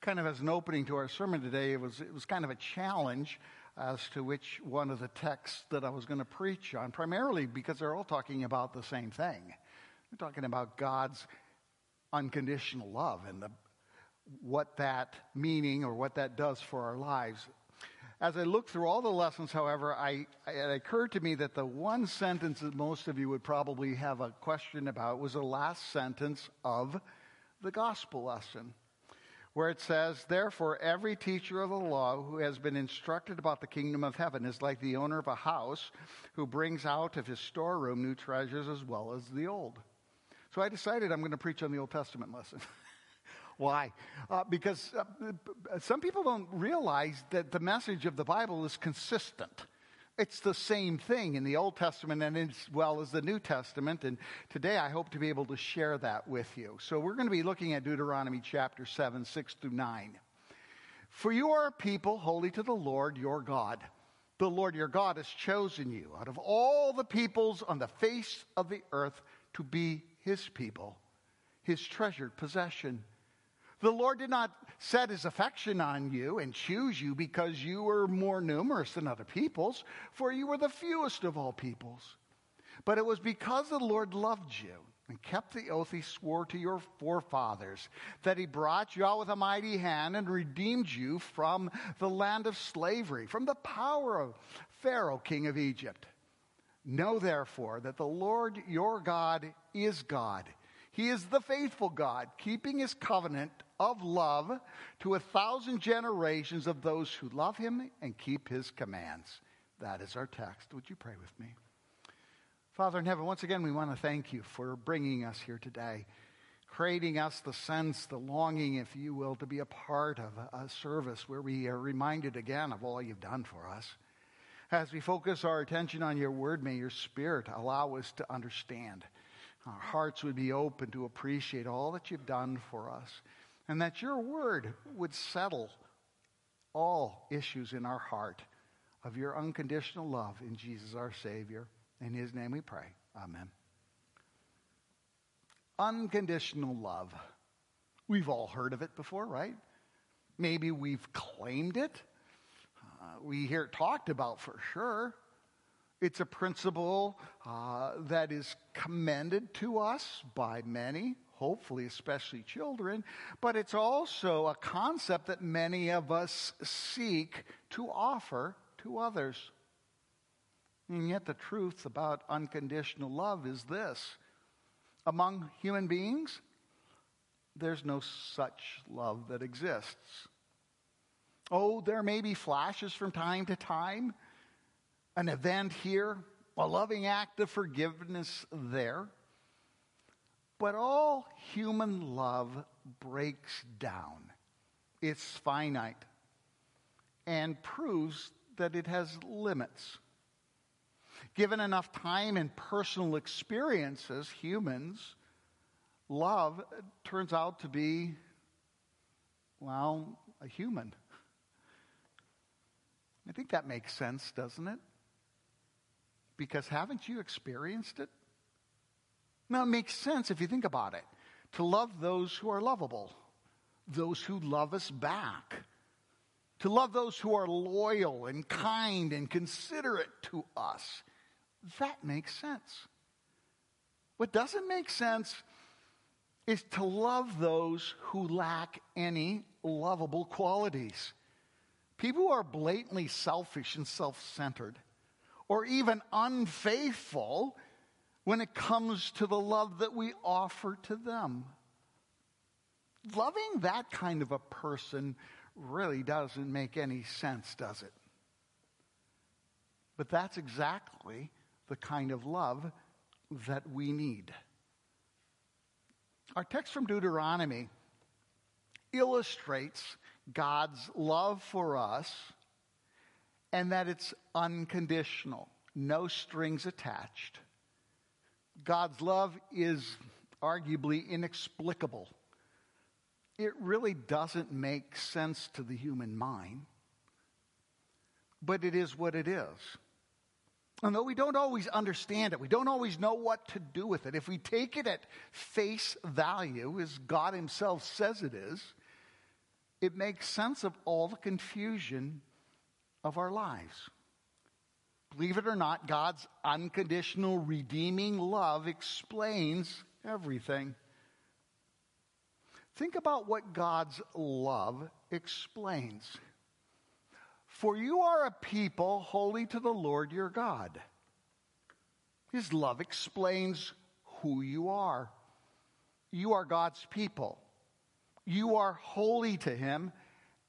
kind of as an opening to our sermon today, it was, it was kind of a challenge as to which one of the texts that I was going to preach on, primarily because they're all talking about the same thing. They're talking about God's unconditional love and the, what that meaning or what that does for our lives. As I looked through all the lessons, however, I, it occurred to me that the one sentence that most of you would probably have a question about was the last sentence of the gospel lesson where it says, Therefore, every teacher of the law who has been instructed about the kingdom of heaven is like the owner of a house who brings out of his storeroom new treasures as well as the old. So I decided I'm going to preach on the Old Testament lesson. Why? Uh, because uh, some people don't realize that the message of the Bible is consistent. It's the same thing in the Old Testament and as well as the New Testament. And today I hope to be able to share that with you. So we're going to be looking at Deuteronomy chapter 7, 6 through 9. For you are a people holy to the Lord your God. The Lord your God has chosen you out of all the peoples on the face of the earth to be his people, his treasured possession. The Lord did not set his affection on you and choose you because you were more numerous than other peoples, for you were the fewest of all peoples. But it was because the Lord loved you and kept the oath he swore to your forefathers that he brought you out with a mighty hand and redeemed you from the land of slavery, from the power of Pharaoh, king of Egypt. Know therefore that the Lord your God is God. He is the faithful God, keeping his covenant of love to a thousand generations of those who love him and keep his commands. That is our text. Would you pray with me? Father in heaven, once again, we want to thank you for bringing us here today, creating us the sense, the longing, if you will, to be a part of a, service where we are reminded again of all you've done for us. As we focus our attention on your word, may your spirit allow us to understand. Our hearts would be open to appreciate all that you've done for us and that your word would settle all issues in our heart of your unconditional love in Jesus our Savior. In his name we pray. Amen. Unconditional love. We've all heard of it before, right? Maybe we've claimed it. Uh, we hear it talked about for sure. It's a principle uh, that is commended to us by many hopefully, especially children, but it's also a concept that many of us seek to offer to others. And yet, the truth about unconditional love is this among human beings, there's no such love that exists. Oh, there may be flashes from time to time, an event here, a loving act of forgiveness there. But all human love breaks down. It's finite and proves that it has limits. Given enough time and personal experiences, humans, love turns out to be, well, a human. I think that makes sense, doesn't it? Because haven't you experienced it? Now, it makes sense if you think about it to love those who are lovable, those who love us back, to love those who are loyal and kind and considerate to us. That makes sense. What doesn't make sense is to love those who lack any lovable qualities. People who are blatantly selfish and self centered, or even unfaithful when it comes to the love that we offer to them. Loving that kind of a person really doesn't make any sense, does it? But that's exactly the kind of love that we need. Our text from Deuteronomy illustrates God's love for us and that it's unconditional, no strings attached. God's love is arguably inexplicable. It really doesn't make sense to the human mind, but it is what it is. And though we don't always understand it, we don't always know what to do with it, if we take it at face value, as God Himself says it is, it makes sense of all the confusion of our lives. Believe it or not, God's unconditional redeeming love explains everything. Think about what God's love explains. For you are a people holy to the Lord your God. His love explains who you are. You are God's people. You are holy to Him,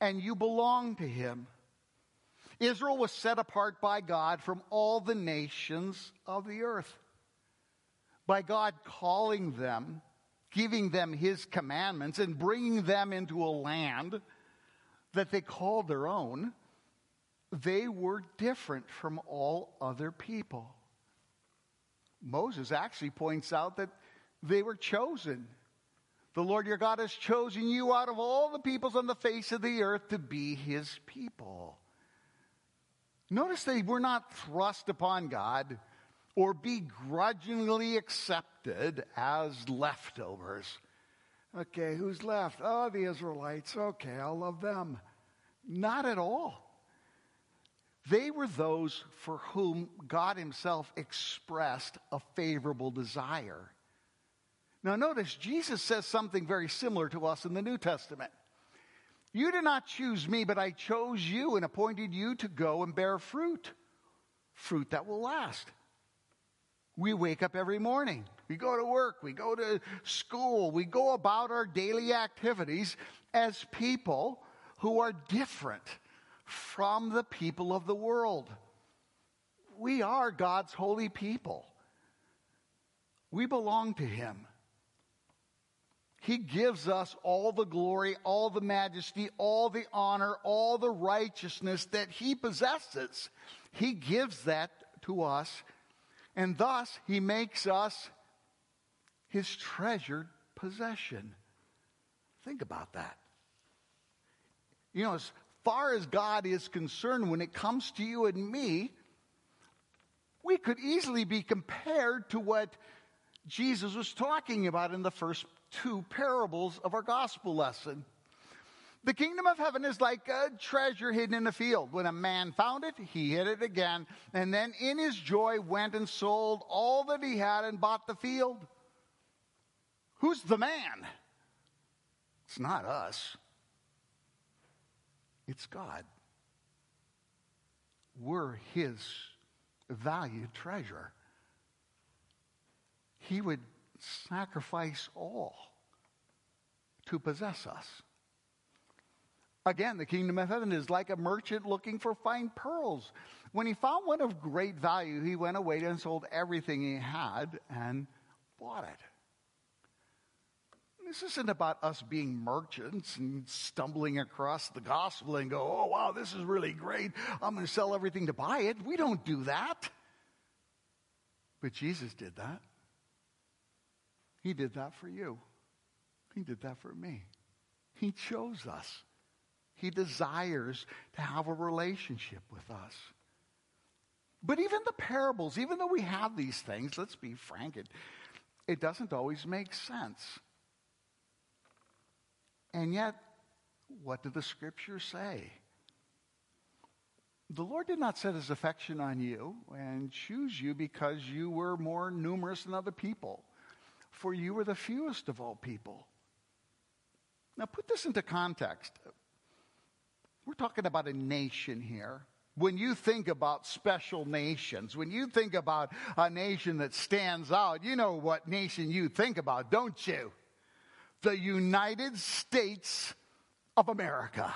and you belong to Him. Israel was set apart by God from all the nations of the earth. By God calling them, giving them His commandments, and bringing them into a land that they called their own, they were different from all other people. Moses actually points out that they were chosen. The Lord your God has chosen you out of all the peoples on the face of the earth to be his people. Notice they were not thrust upon God or begrudgingly accepted as leftovers. Okay, who's left? Oh, the Israelites. Okay, I'll love them. Not at all. They were those for whom God Himself expressed a favorable desire. Now, notice Jesus says something very similar to us in the New Testament. You did not choose me, but I chose you and appointed you to go and bear fruit, fruit that will last. We wake up every morning. We go to work. We go to school. We go about our daily activities as people who are different from the people of the world. We are God's holy people. We belong to Him. He gives us all the glory, all the majesty, all the honor, all the righteousness that He possesses. He gives that to us, and thus He makes us His treasured possession. Think about that. You know, as far as God is concerned, when it comes to you and me, we could easily be compared to what Jesus was talking about in the first two parables of our gospel lesson. The kingdom of heaven is like a treasure hidden in a field. When a man found it, he hid it again, and then in his joy went and sold all that he had and bought the field. Who's the man? It's not us, it's God. We're his valued treasure. He would sacrifice all to possess us. Again, the kingdom of heaven is like a merchant looking for fine pearls. When he found one of great value, he went away and sold everything he had and bought it. This isn't about us being merchants and stumbling across the gospel and go, oh, wow, this is really great. I'm going to sell everything to buy it. We don't do that. But Jesus did that. He did that for you. He did that for me. He chose us. He desires to have a relationship with us. But even the parables, even though we have these things, let's be frank, it, it doesn't always make sense. And yet, what do the scriptures say? The Lord did not set his affection on you and choose you because you were more numerous than other people for you were the fewest of all people. Now, put this into context. We're talking about a nation here. When you think about special nations, when you think about a nation that stands out, you know what nation you think about, don't you? The United States of America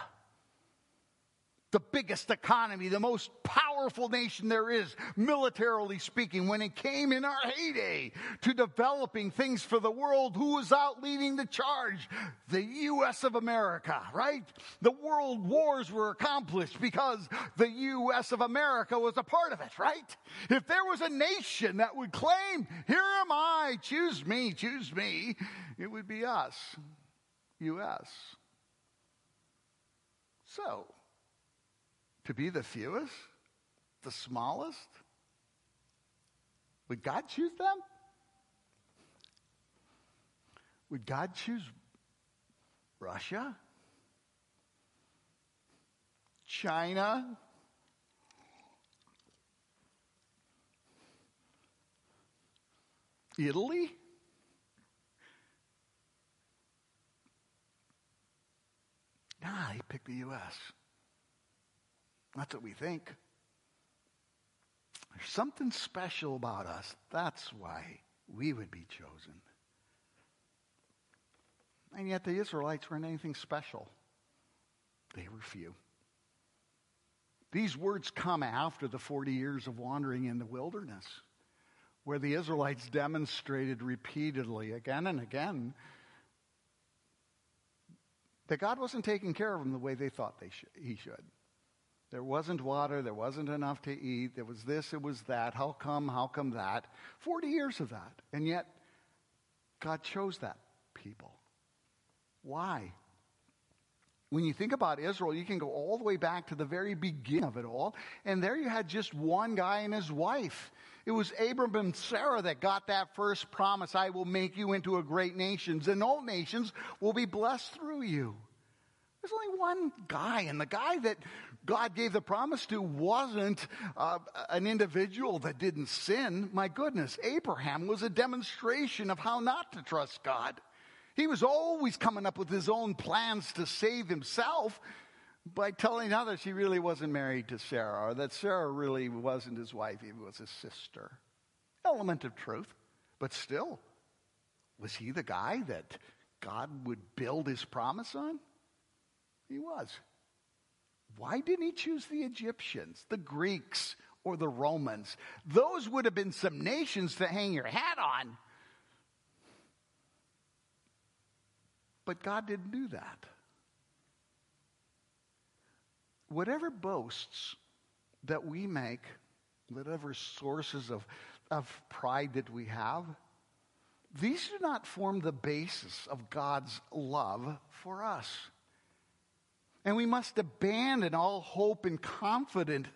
the biggest economy, the most powerful nation there is, militarily speaking, when it came in our heyday to developing things for the world, who was out leading the charge? The U.S. of America, right? The world wars were accomplished because the U.S. of America was a part of it, right? If there was a nation that would claim, here am I, choose me, choose me, it would be us, U.S. So, to be the fewest, the smallest? Would God choose them? Would God choose Russia? China, Italy, Ah, he picked the U.S. That's what we think. There's something special about us. That's why we would be chosen. And yet the Israelites weren't anything special. They were few. These words come after the 40 years of wandering in the wilderness, where the Israelites demonstrated repeatedly, again and again, that God wasn't taking care of them the way they thought they should, he should. There wasn't water, there wasn't enough to eat, there was this, it was that. How come, how come that? 40 years of that. And yet, God chose that people. Why? When you think about Israel, you can go all the way back to the very beginning of it all, and there you had just one guy and his wife. It was Abram and Sarah that got that first promise I will make you into a great nation, and all nations will be blessed through you. There's only one guy, and the guy that God gave the promise to wasn't uh, an individual that didn't sin. My goodness, Abraham was a demonstration of how not to trust God. He was always coming up with his own plans to save himself by telling others he really wasn't married to Sarah, or that Sarah really wasn't his wife, he was his sister. Element of truth, but still, was he the guy that God would build his promise on? He was. Why didn't he choose the Egyptians, the Greeks, or the Romans? Those would have been some nations to hang your hat on. But God didn't do that whatever boasts that we make, whatever sources of, of pride that we have, these do not form the basis of God's love for us. And we must abandon all hope and confidence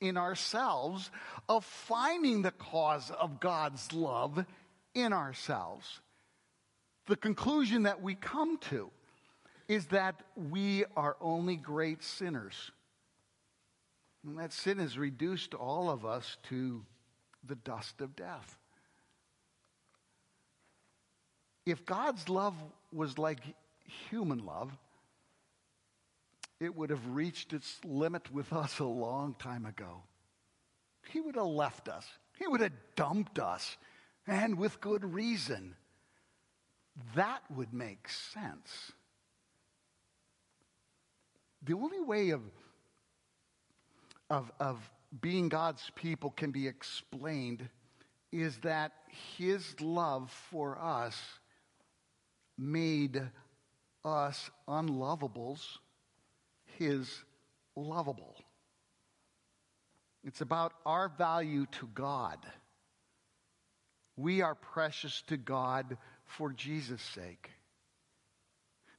in ourselves of finding the cause of God's love in ourselves. The conclusion that we come to is that we are only great sinners. And that sin has reduced all of us to the dust of death. If God's love was like human love, it would have reached its limit with us a long time ago. He would have left us, He would have dumped us, and with good reason. That would make sense. The only way of of, of being God's people can be explained is that his love for us made us unlovables his lovable. It's about our value to God. We are precious to God for Jesus' sake.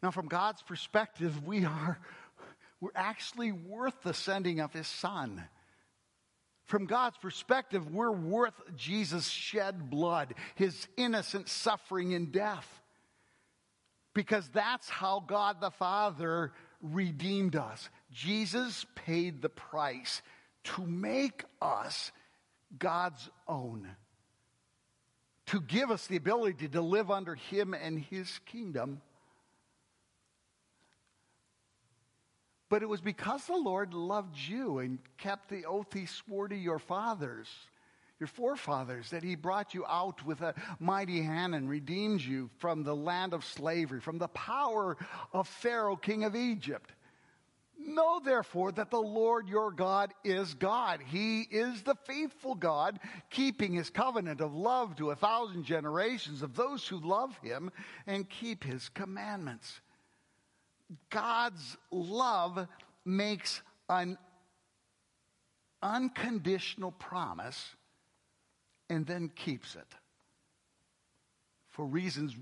Now, from God's perspective, we are we're actually worth the sending of his son. From God's perspective, we're worth Jesus' shed blood, his innocent suffering and death. Because that's how God the Father redeemed us. Jesus paid the price to make us God's own, to give us the ability to live under him and his kingdom. But it was because the Lord loved you and kept the oath he swore to your fathers, your forefathers, that he brought you out with a mighty hand and redeemed you from the land of slavery, from the power of Pharaoh, king of Egypt. Know therefore that the Lord your God is God. He is the faithful God, keeping his covenant of love to a thousand generations of those who love him and keep his commandments. God's love makes an unconditional promise and then keeps it. For reasons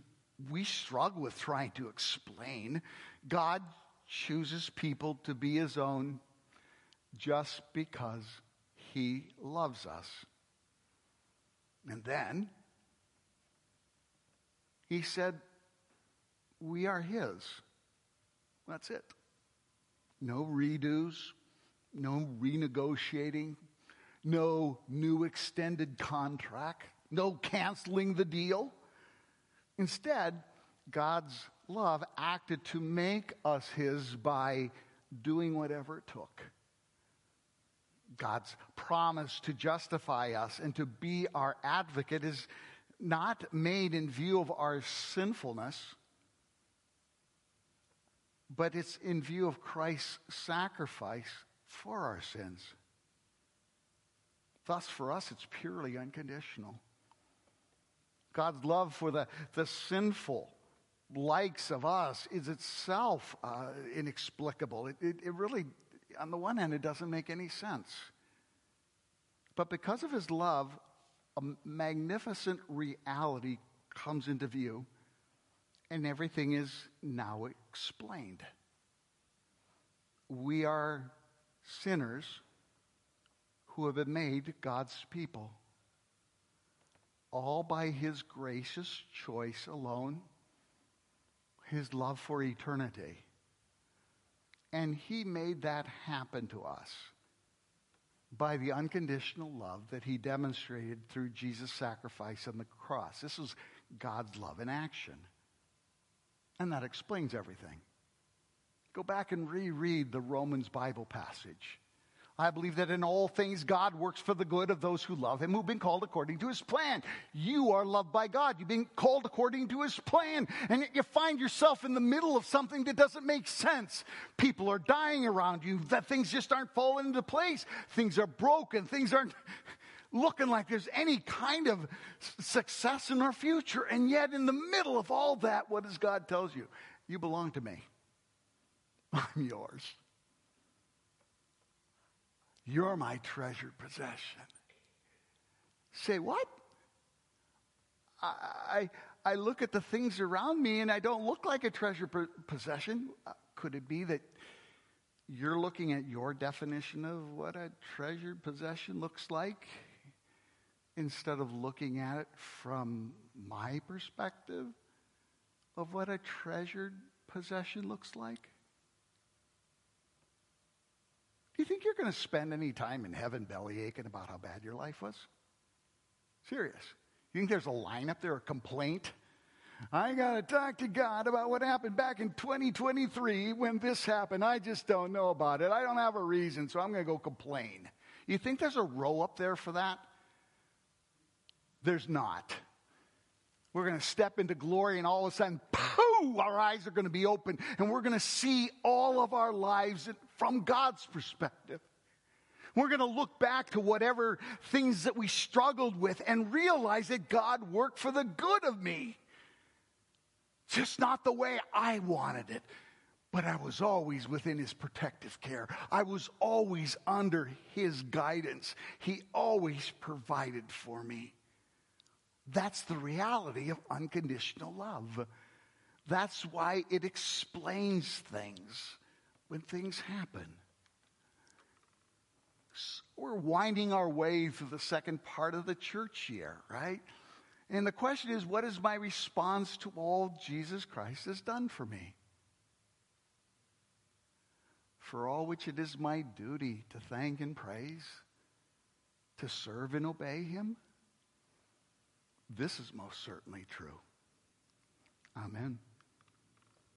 we struggle with trying to explain, God chooses people to be his own just because he loves us. And then he said, We are his. That's it. No redos, no renegotiating, no new extended contract, no canceling the deal. Instead, God's love acted to make us His by doing whatever it took. God's promise to justify us and to be our advocate is not made in view of our sinfulness, but it's in view of Christ's sacrifice for our sins. Thus, for us, it's purely unconditional. God's love for the, the sinful likes of us is itself uh, inexplicable. It, it, it really, on the one hand, it doesn't make any sense. But because of his love, a magnificent reality comes into view, and everything is now explained. We are sinners who have been made God's people, all by his gracious choice alone, his love for eternity. And he made that happen to us by the unconditional love that he demonstrated through Jesus' sacrifice on the cross. This is God's love in action. And that explains everything. Go back and reread the Romans Bible passage. I believe that in all things God works for the good of those who love him, who've been called according to his plan. You are loved by God. You've been called according to his plan. And yet you find yourself in the middle of something that doesn't make sense. People are dying around you, that things just aren't falling into place. Things are broken. Things aren't looking like there's any kind of success in our future. And yet, in the middle of all that, what does God tell you? You belong to me. I'm yours. You're my treasured possession. Say, what? I, I, look at the things around me and I don't look like a treasured possession. Uh, could it be that you're looking at your definition of what a treasured possession looks like instead of looking at it from my perspective of what a treasured possession looks like? Do you think you're going to spend any time in heaven belly aching about how bad your life was? Serious. You think there's a line up there, a complaint? I got to talk to God about what happened back in 2023 when this happened. I just don't know about it. I don't have a reason, so I'm going to go complain. You think there's a row up there for that? There's not. We're going to step into glory, and all of a sudden, our eyes are going to be open, and we're going to see all of our lives from God's perspective. We're going to look back to whatever things that we struggled with and realize that God worked for the good of me. Just not the way I wanted it, but I was always within His protective care. I was always under His guidance. He always provided for me. That's the reality of unconditional love. That's why it explains things when things happen. So we're winding our way through the second part of the church year, right? And the question is what is my response to all Jesus Christ has done for me? For all which it is my duty to thank and praise, to serve and obey him? This is most certainly true. Amen.